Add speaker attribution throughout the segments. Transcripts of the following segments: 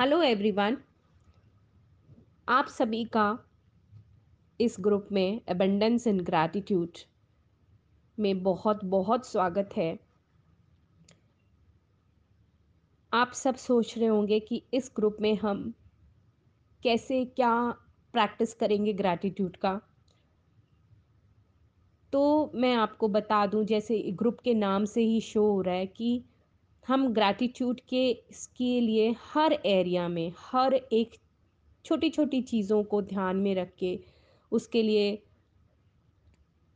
Speaker 1: Hello everyone आप सभी का इस ग्रुप में अबंडेंस इन ग्रैटिट्यूड में बहुत बहुत स्वागत है। आप सब सोच रहे होंगे कि इस ग्रुप में हम कैसे, क्या प्रैक्टिस करेंगे ग्रैटिट्यूड का। तो मैं आपको बता दूँ, जैसे ग्रुप के नाम से ही शो हो रहा है कि हम ग्रैटिट्यूड के इसके लिए हर एरिया में, हर एक छोटी छोटी चीज़ों को ध्यान में रख के उसके लिए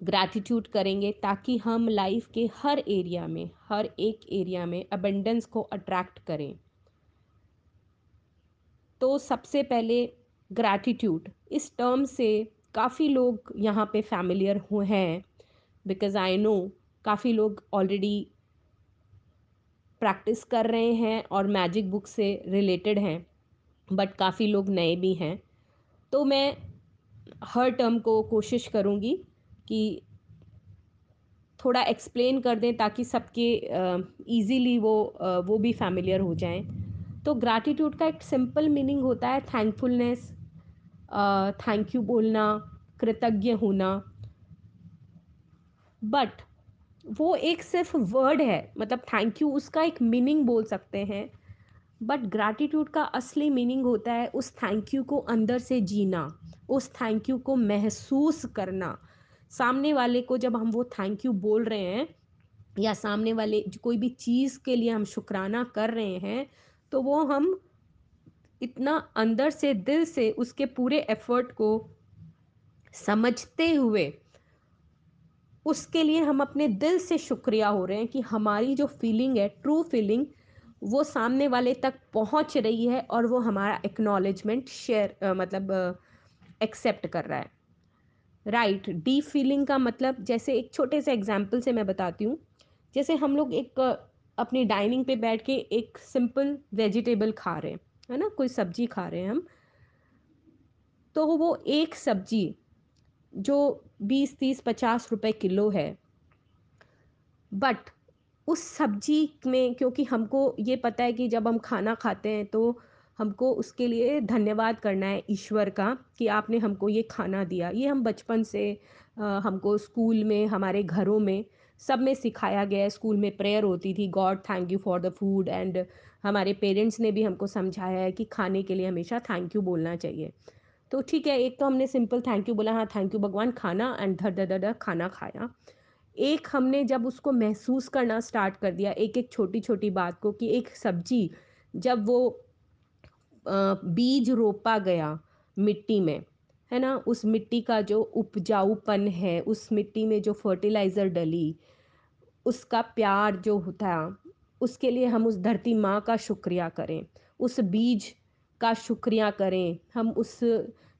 Speaker 1: ग्रैटिट्यूड करेंगे ताकि हम लाइफ के हर एरिया में, हर एक एरिया में अबंडेंस को अट्रैक्ट करें। तो सबसे पहले ग्रैटिट्यूड इस टर्म से काफ़ी लोग यहाँ पे फैमिलियर हुए हैं बिकॉज़ आई नो काफ़ी लोग ऑलरेडी प्रैक्टिस कर रहे हैं और मैजिक बुक से रिलेटेड हैं बट काफ़ी लोग नए भी हैं। तो मैं हर टर्म को कोशिश करूँगी कि थोड़ा एक्सप्लेन कर दें ताकि सबके इजीली वो वो भी फैमिलियर हो जाएँ। तो ग्रैटिट्यूड का एक सिंपल मीनिंग होता है थैंकफुलनेस थैंक यू बोलना, कृतज्ञ होना। बट वो एक सिर्फ़ वर्ड है मतलब थैंक यू उसका एक मीनिंग बोल सकते हैं। बट ग्रैटिट्यूड का असली मीनिंग होता है उस थैंक यू को अंदर से जीना, उस थैंक यू को महसूस करना। सामने वाले को जब हम वो थैंक यू बोल रहे हैं, या सामने वाले कोई भी चीज़ के लिए हम शुक्राना कर रहे हैं तो वो हम इतना अंदर से, दिल से उसके पूरे एफर्ट को समझते हुए उसके लिए हम अपने दिल से शुक्रिया हो रहे हैं कि हमारी जो फीलिंग है ट्रू फीलिंग वो सामने वाले तक पहुँच रही है और वो हमारा एक्नॉलेजमेंट शेयर मतलब एक्सेप्ट कर रहा है। राइट डीप फीलिंग का मतलब जैसे एक छोटे से एग्ज़ाम्पल से मैं बताती हूँ। जैसे हम लोग एक अपनी डाइनिंग पे बैठ के एक सिंपल वेजिटेबल खा रहे हैं, है ना? कोई सब्ज़ी खा रहे हैं हम। तो वो एक सब्ज़ी जो बीस तीस पचास रुपए किलो है। बट उस सब्ज़ी में क्योंकि हमको ये पता है कि जब हम खाना खाते हैं तो हमको उसके लिए धन्यवाद करना है ईश्वर का कि आपने हमको ये खाना दिया। ये हम बचपन से आ, हमको स्कूल में हमारे घरों में सब में सिखाया गया है। स्कूल में प्रेयर होती थी God thank you for the food and हमारे पेरेंट्स ने भी हमको समझाया है कि खाने के लिए हमेशा थैंक यू बोलना चाहिए। तो ठीक है, एक तो हमने सिंपल थैंक यू बोला हाँ थैंक यू भगवान, खाना एंड धर धर धर खाना खाया। एक हमने जब उसको महसूस करना स्टार्ट कर दिया, एक एक छोटी छोटी बात को कि एक सब्ज़ी, जब वो बीज रोपा गया मिट्टी में, है ना, उस मिट्टी का जो उपजाऊपन है, उस मिट्टी में जो फर्टिलाइज़र डली, उसका प्यार जो होता उसके लिए हम उस धरती माँ का शुक्रिया करें। उस बीज का शुक्रिया करें। हम उस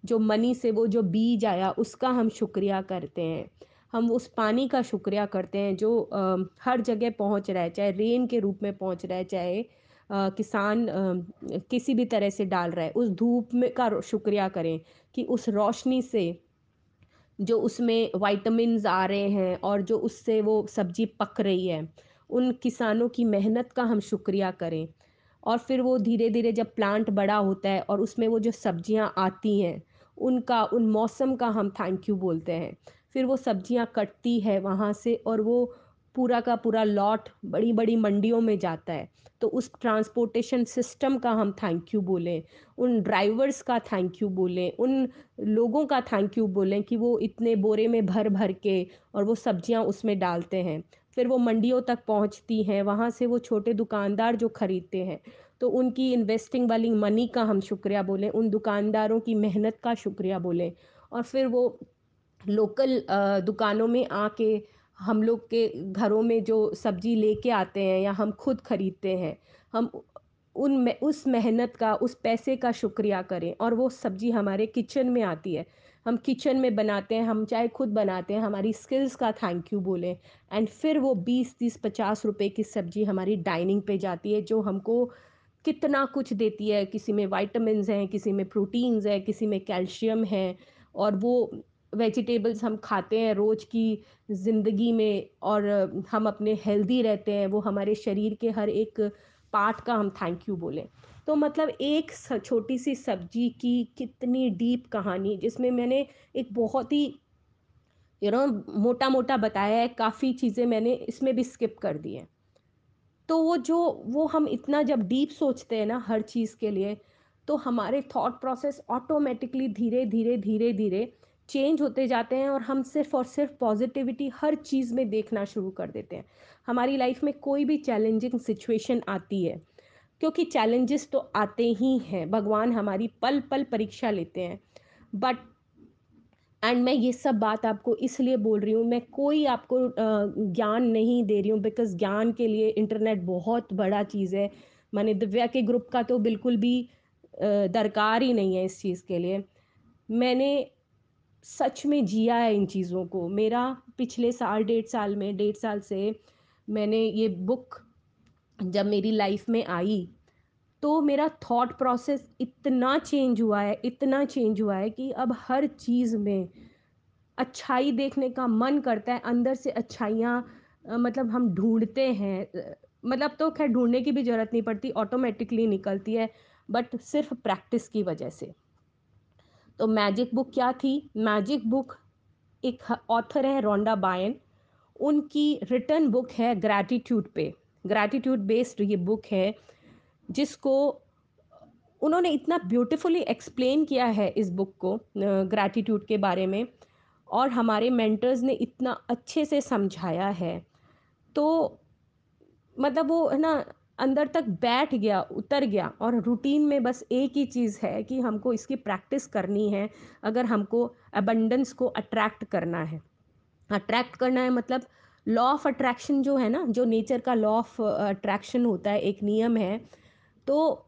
Speaker 1: जो मनी से वो जो बीज आया, उसका हम शुक्रिया करते हैं। हम उस पानी का शुक्रिया करते हैं जो हर जगह पहुँच रहा है, चाहे रेन के रूप में पहुँच रहा है, चाहे किसान किसी भी तरह से डाल रहा है, उस धूप में का शुक्रिया करें कि उस रोशनी से जो उसमें वाइटमिन आ रहे हैं और जो उससे वो सब्ज़ी पक रही है, उन किसानों की मेहनत का हम शुक्रिया करें। और फिर वो धीरे धीरे जब प्लांट बड़ा होता है और उसमें वो जो सब्ज़ियाँ आती हैं, उनका, उन मौसम का हम थैंक यू बोलते हैं। फिर वो सब्ज़ियाँ कटती है वहाँ से और वो पूरा का पूरा लॉट बड़ी बड़ी मंडियों में जाता है। तो उस ट्रांसपोर्टेशन सिस्टम का हम थैंक यू बोलें, उन ड्राइवर्स का थैंक यू बोलें, उन लोगों का थैंक यू बोलें कि वो इतने बोरे में भर भर के और वो सब्ज़ियाँ उसमें डालते हैं। फिर वो मंडियों तक पहुँचती हैं, वहाँ से वो छोटे दुकानदार जो खरीदते हैं। तो उनकी इन्वेस्टिंग वाली मनी का हम शुक्रिया बोलें, उन दुकानदारों की मेहनत का शुक्रिया बोलें। और फिर वो लोकल दुकानों में आके हम लोग के घरों में जो सब्ज़ी लेके आते हैं या हम खुद खरीदते हैं, हम उन उस मेहनत का, उस पैसे का शुक्रिया करें। और वो सब्ज़ी हमारे किचन में आती है। हम किचन में बनाते हैं, हम चाहे खुद बनाते हैं, हमारी स्किल्स का थैंक यू बोलें। एंड फिर वो बीस, तीस, पचास रुपए की सब्ज़ी हमारी डाइनिंग पे जाती है, जो हमको कितना कुछ देती है। किसी में वाइटमिन हैं, किसी में प्रोटीन्स है, किसी में कैल्शियम है, और वो वेजिटेबल्स हम खाते हैं रोज़ की ज़िंदगी में, और हम अपने हेल्दी रहते हैं। वो हमारे शरीर के हर एक पार्ट का हम थैंक यू बोलें। तो मतलब एक छोटी सी सब्ज़ी की कितनी डीप कहानी, जिसमें मैंने एक बहुत ही यू नो मोटा मोटा बताया है, काफ़ी चीज़ें मैंने इसमें भी स्किप कर दी हैं। तो वो जो, वो हम इतना जब डीप सोचते हैं ना हर चीज़ के लिए तो हमारे थॉट प्रोसेस ऑटोमेटिकली धीरे धीरे धीरे धीरे चेंज होते जाते हैं और हम सिर्फ़ और सिर्फ़ पॉजिटिविटी हर चीज़ में देखना शुरू कर देते हैं। हमारी लाइफ में कोई भी चैलेंजिंग सिचुएशन आती है क्योंकि चैलेंजेस तो आते ही हैं। भगवान हमारी पल पल परीक्षा लेते हैं। बट एंड मैं ये सब बात आपको इसलिए बोल रही हूँ, मैं कोई आपको ज्ञान नहीं दे रही हूँ बिकॉज़ ज्ञान के लिए इंटरनेट बहुत बड़ा चीज़ है। मैंने दिव्या के ग्रुप का तो बिल्कुल भी दरकार ही नहीं है इस चीज़ के लिए। मैंने सच में जिया है इन चीज़ों को। मेरा पिछले साल, डेढ़ साल में, डेढ़ साल से मैंने ये बुक जब मेरी लाइफ में आई तो मेरा थॉट प्रोसेस इतना चेंज हुआ है, इतना चेंज हुआ है कि अब हर चीज़ में अच्छाई देखने का मन करता है, अंदर से अच्छाइयाँ मतलब हम ढूंढते हैं मतलब तो खैर ढूँढने की भी ज़रूरत नहीं पड़ती ऑटोमेटिकली निकलती है बट सिर्फ़ प्रैक्टिस की वजह से। तो मैजिक बुक क्या थी? मैजिक बुक एक ऑथर है रोंडा बायन उनकी रिटर्न बुक है ग्रैटिट्यूड पे। ग्रैटिट्यूड बेस्ड ये बुक है, जिसको उन्होंने इतना ब्यूटिफुली एक्सप्लेन किया है इस बुक को ग्रैटिट्यूड के बारे में, और हमारे मेंटर्स ने इतना अच्छे से समझाया है। तो मतलब वो है ना, अंदर तक बैठ गया, उतर गया, और रूटीन में बस एक ही चीज़ है कि हमको इसकी प्रैक्टिस करनी है, अगर हमको अबंडेंस को अट्रैक्ट करना है। अट्रैक्ट करना है मतलब लॉ ऑफ़ अट्रैक्शन जो है ना, जो नेचर का लॉ ऑफ़ अट्रैक्शन होता है, एक नियम है तो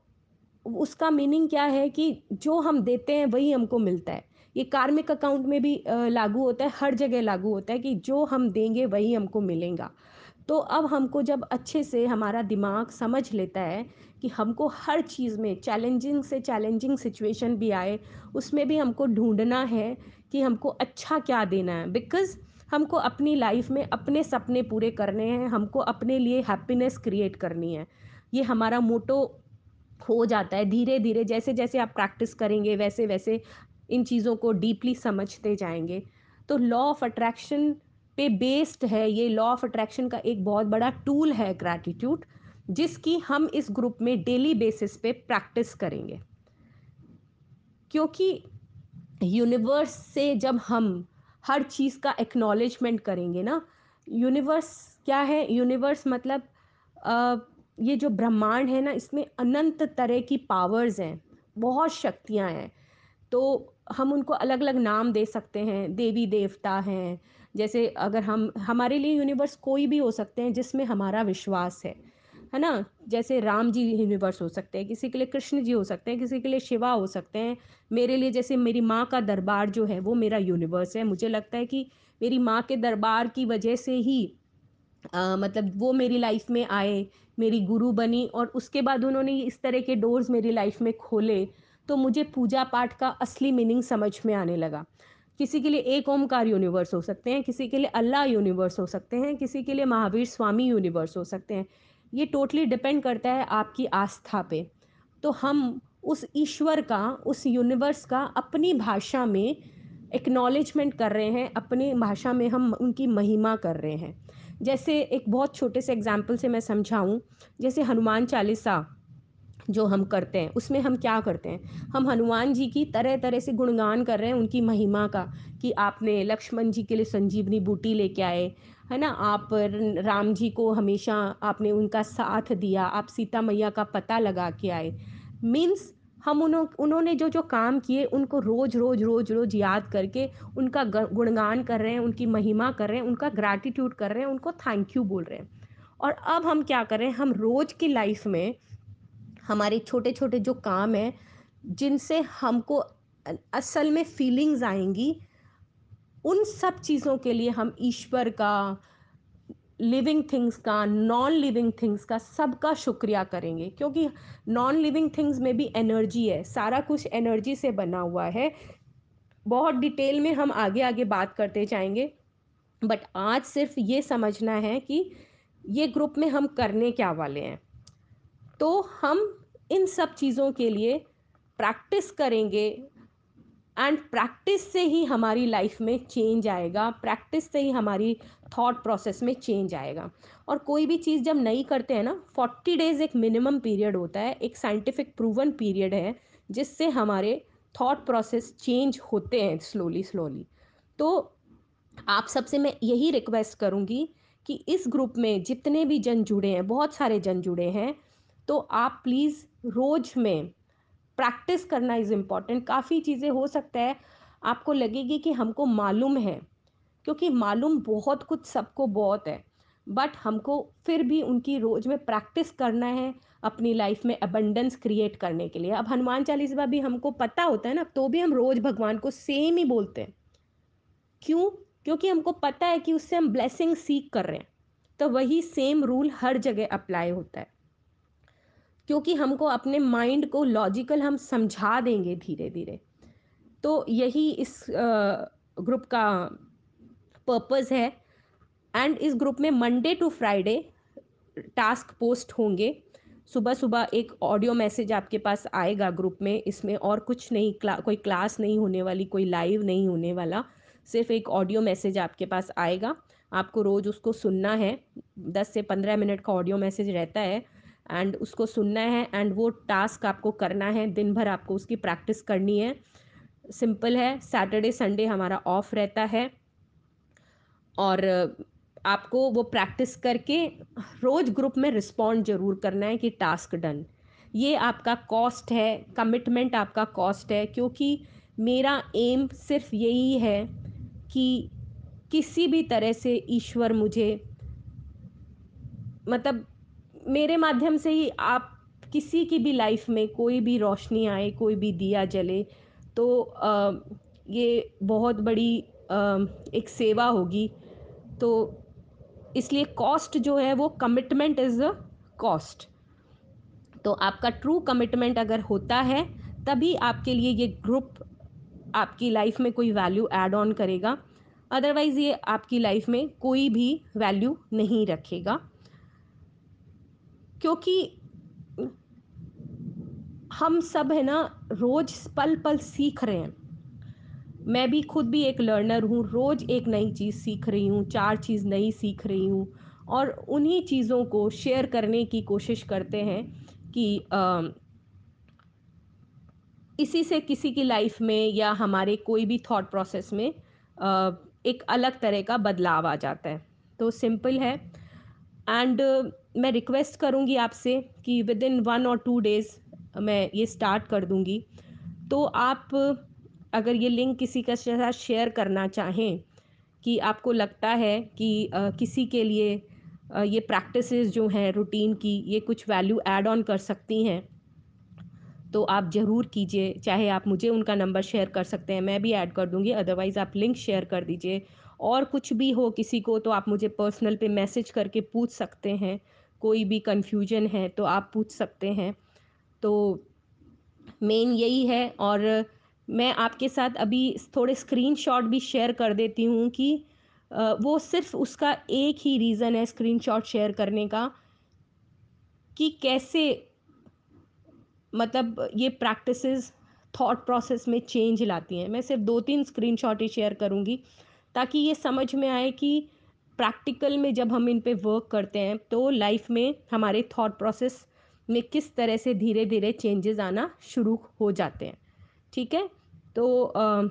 Speaker 1: उसका मीनिंग क्या है कि जो हम देते हैं, वही हमको मिलता है। ये कार्मिक अकाउंट में भी लागू होता है, हर जगह लागू होता है कि जो हम देंगे, वही हमको मिलेगा। तो अब हमको जब अच्छे से हमारा दिमाग समझ लेता है कि हमको हर चीज़ में चैलेंजिंग से चैलेंजिंग सिचुएशन भी आए, उसमें भी हमको ढूंढना है कि हमको अच्छा क्या देना है। बिकॉज़ हमको अपनी लाइफ में अपने सपने पूरे करने हैं, हमको अपने लिए हैप्पीनेस क्रिएट करनी है। ये हमारा मोटो हो जाता है धीरे धीरे जैसे जैसे आप प्रैक्टिस करेंगे वैसे वैसे इन चीज़ों को डीपली समझते जाएँगे। तो लॉ ऑफ़ अट्रैक्शन पे बेस्ड है ये लॉ ऑफ़ अट्रैक्शन का एक बहुत बड़ा टूल है ग्रैटिट्यूड जिसकी हम इस ग्रुप में डेली बेसिस पे प्रैक्टिस करेंगे। क्योंकि यूनिवर्स से जब हम हर चीज़ का एक्नॉलेजमेंट करेंगे ना। यूनिवर्स क्या है? यूनिवर्स मतलब ये जो ब्रह्मांड है ना, इसमें अनंत तरह की पावर्स हैं, बहुत शक्तियाँ हैं। तो हम उनको अलग अलग नाम दे सकते हैं, देवी देवता हैं। जैसे अगर हम, हमारे लिए यूनिवर्स कोई भी हो सकते हैं जिसमें हमारा विश्वास है। है ना? जैसे राम जी यूनिवर्स हो सकते हैं किसी के लिए कृष्ण जी हो सकते हैं किसी के लिए शिवा हो सकते हैं। मेरे लिए जैसे मेरी माँ का दरबार जो है वो मेरा यूनिवर्स है। मुझे लगता है कि मेरी माँ के दरबार की वजह से ही आ, मतलब वो मेरी लाइफ में आए मेरी गुरु बनी और उसके बाद उन्होंने इस तरह के डोर्स मेरी लाइफ में खोले तो मुझे पूजा पाठ का असली मीनिंग समझ में आने लगा। किसी के लिए एक ओमकार यूनिवर्स हो सकते हैं किसी के लिए अल्लाह यूनिवर्स हो सकते हैं किसी के लिए महावीर स्वामी यूनिवर्स हो सकते हैं। ये टोटली डिपेंड करता है आपकी आस्था पे। तो हम उस ईश्वर का, उस यूनिवर्स का अपनी भाषा में एक्नॉलेजमेंट कर रहे हैं, अपनी भाषा में हम उनकी महिमा कर रहे हैं। जैसे एक बहुत छोटे से एग्ज़ाम्पल से मैं समझाऊँ, जैसे हनुमान चालीसा जो हम करते हैं, उसमें हम क्या करते हैं? हम हनुमान जी की तरह तरह से गुणगान कर रहे हैं उनकी महिमा का, कि आपने लक्ष्मण जी के लिए संजीवनी बूटी लेके आए है ना? आप राम जी को हमेशा आपने उनका साथ दिया, आप सीता मैया का पता लगा के आए। मीन्स हम उन्हों उन्होंने जो जो काम किए, उनको रोज़ रोज़ रोज़ रोज़ याद करके उनका गुणगान कर रहे हैं, उनकी महिमा कर रहे हैं, उनका ग्रैटिट्यूड कर रहे हैं, उनको थैंक यू बोल रहे हैं। और अब हम क्या कर? रहे हैं हम रोज़ की लाइफ में हमारे छोटे छोटे जो काम हैं, जिनसे हमको असल में फीलिंग्स आएँगी उन सब चीज़ों के लिए हम ईश्वर का लिविंग थिंग्स का नॉन लिविंग थिंग्स का सबका शुक्रिया करेंगे। क्योंकि नॉन लिविंग थिंग्स में भी एनर्जी है, सारा कुछ एनर्जी से बना हुआ है। बहुत डिटेल में हम आगे आगे बात करते जाएँगे। बट आज सिर्फ़ ये समझना है कि ये ग्रुप में हम करने क्या वाले हैं। तो हम इन सब चीज़ों के लिए प्रैक्टिस करेंगे। एंड प्रैक्टिस से ही हमारी लाइफ में चेंज आएगा। प्रैक्टिस से ही हमारी थॉट प्रोसेस में चेंज आएगा। और कोई भी चीज़ जब नहीं करते हैं ना फोर्टी डेज़ एक मिनिमम पीरियड होता है। एक साइंटिफिक प्रूवन पीरियड है, जिससे हमारे थॉट प्रोसेस चेंज होते हैं स्लोली स्लोली तो आप सबसे मैं यही रिक्वेस्ट करूँगी कि इस ग्रुप में जितने भी जन जुड़े हैं, बहुत सारे जन जुड़े हैं तो आप प्लीज़ रोज़ में प्रैक्टिस करना इज़ इंपॉर्टेंट। काफ़ी चीज़ें हो सकता है, आपको लगेगी कि हमको मालूम है, क्योंकि मालूम बहुत कुछ सबको बहुत है, बट हमको फिर भी उनकी रोज़ में प्रैक्टिस करना है अपनी लाइफ में अबंडेंस क्रिएट करने के लिए। अब हनुमान चालीसा भी हमको पता होता है ना तो भी हम रोज़ भगवान को सेम ही बोलते हैं। क्यों? क्योंकि हमको पता है कि उससे हम ब्लेसिंग सीख कर रहे हैं। तो वही सेम रूल हर जगह अप्लाई होता है। क्योंकि हमको अपने माइंड को लॉजिकल हम समझा देंगे धीरे धीरे तो यही इस ग्रुप का पर्पज़ है। एंड इस ग्रुप में Monday to Friday task post होंगे। सुबह सुबह एक ऑडियो मैसेज आपके पास आएगा ग्रुप में इसमें और कुछ नहीं क्ला, कोई क्लास नहीं होने वाली कोई लाइव नहीं होने वाला। सिर्फ़ एक ऑडियो मैसेज आपके पास आएगा। आपको रोज़ उसको सुनना है। दस से पंद्रह मिनट का ऑडियो मैसेज रहता है। एंड उसको सुनना है एंड वो टास्क आपको करना है, दिन भर आपको उसकी प्रैक्टिस करनी है। सिंपल है, सैटरडे, संडे हमारा ऑफ़ रहता है और आपको वो प्रैक्टिस करके रोज़ ग्रुप में रिस्पॉन्ड ज़रूर करना है कि टास्क डन। ये आपका कॉस्ट है, कमिटमेंट आपका कॉस्ट है, क्योंकि मेरा एम सिर्फ़ यही है कि किसी भी तरह से ईश्वर मुझे मतलब मेरे माध्यम से ही आप किसी की भी लाइफ में कोई भी रोशनी आए कोई भी दिया जले तो आ, ये बहुत बड़ी आ, एक सेवा होगी। तो इसलिए कॉस्ट जो है वो कमिटमेंट इज़ अ कॉस्ट तो आपका ट्रू कमिटमेंट अगर होता है तभी आपके लिए ये ग्रुप आपकी लाइफ में कोई वैल्यू ऐड ऑन करेगा। अदरवाइज़ ये आपकी लाइफ में कोई भी वैल्यू नहीं रखेगा। क्योंकि हम सब है ना रोज़ पल पल सीख रहे हैं। मैं भी खुद भी एक लर्नर हूँ रोज़ एक नई चीज़ सीख रही हूँ चार चीज़ नई सीख रही हूँ और उन्हीं चीज़ों को शेयर करने की कोशिश करते हैं कि आ, इसी से किसी की लाइफ में या हमारे कोई भी थॉट प्रोसेस में आ, एक अलग तरह का बदलाव आ जाता है। तो सिंपल है। एंड मैं रिक्वेस्ट करूँगी आपसे कि विद इन वन और टू डेज़ मैं ये स्टार्ट कर दूँगी। तो आप अगर ये लिंक किसी के साथ शेयर करना चाहें कि आपको लगता है कि आ, किसी के लिए आ, ये प्रैक्टिसेस जो हैं रूटीन की ये कुछ वैल्यू ऐड ऑन कर सकती हैं तो आप ज़रूर कीजिए। चाहे आप मुझे उनका नंबर शेयर कर सकते हैं मैं भी ऐड कर दूँगी। अदरवाइज़ आप लिंक शेयर कर दीजिए। और कुछ भी हो किसी को तो आप मुझे पर्सनल पे मैसेज करके पूछ सकते हैं। कोई भी कन्फ्यूज़न है तो आप पूछ सकते हैं। तो मेन यही है और मैं आपके साथ अभी थोड़े स्क्रीनशॉट भी शेयर कर देती हूँ कि वो सिर्फ़ उसका एक ही रीज़न है स्क्रीनशॉट शेयर करने का, कि कैसे मतलब ये प्रैक्टिसेस थॉट प्रोसेस में चेंज लाती हैं। मैं सिर्फ़ दो तीन स्क्रीनशॉट ही शेयर करूँगी, ताकि ये समझ में आए कि प्रैक्टिकल में जब हम इन पे वर्क करते हैं तो लाइफ में हमारे थॉट प्रोसेस में किस तरह से धीरे धीरे चेंजेस आना शुरू हो जाते हैं। ठीक है? तो आ,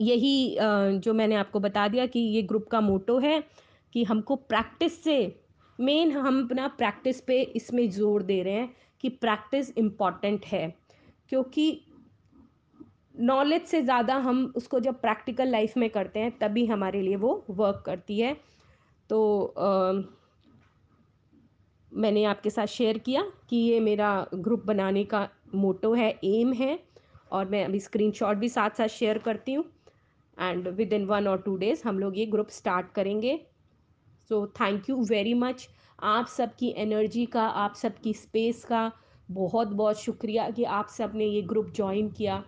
Speaker 1: यही आ, जो मैंने आपको बता दिया कि ये ग्रुप का मोटो है कि हमको प्रैक्टिस से मेन हम अपना प्रैक्टिस पे इसमें ज़ोर दे रहे हैं कि प्रैक्टिस इंपॉर्टेंट है। क्योंकि नॉलेज से ज़्यादा हम उसको जब प्रैक्टिकल लाइफ में करते हैं तभी हमारे लिए वो वर्क करती है। तो आ, मैंने आपके साथ शेयर किया कि ये मेरा ग्रुप बनाने का मोटो है एम है और मैं अभी स्क्रीनशॉट भी साथ साथ शेयर करती हूँ। एंड विद इन वन और टू डेज़ हम लोग ये ग्रुप स्टार्ट करेंगे। So thank you very much आप सबकी एनर्जी का आप सबकी स्पेस का बहुत बहुत शुक्रिया कि आप सबने ये ग्रुप ज्वाइन किया।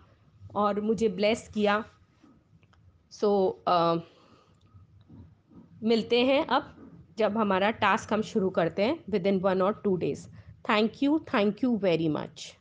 Speaker 1: और मुझे ब्लेस किया। सो so, uh, मिलते हैं अब जब हमारा टास्क हम शुरू करते हैं विद इन वन और two days thank you thank you very much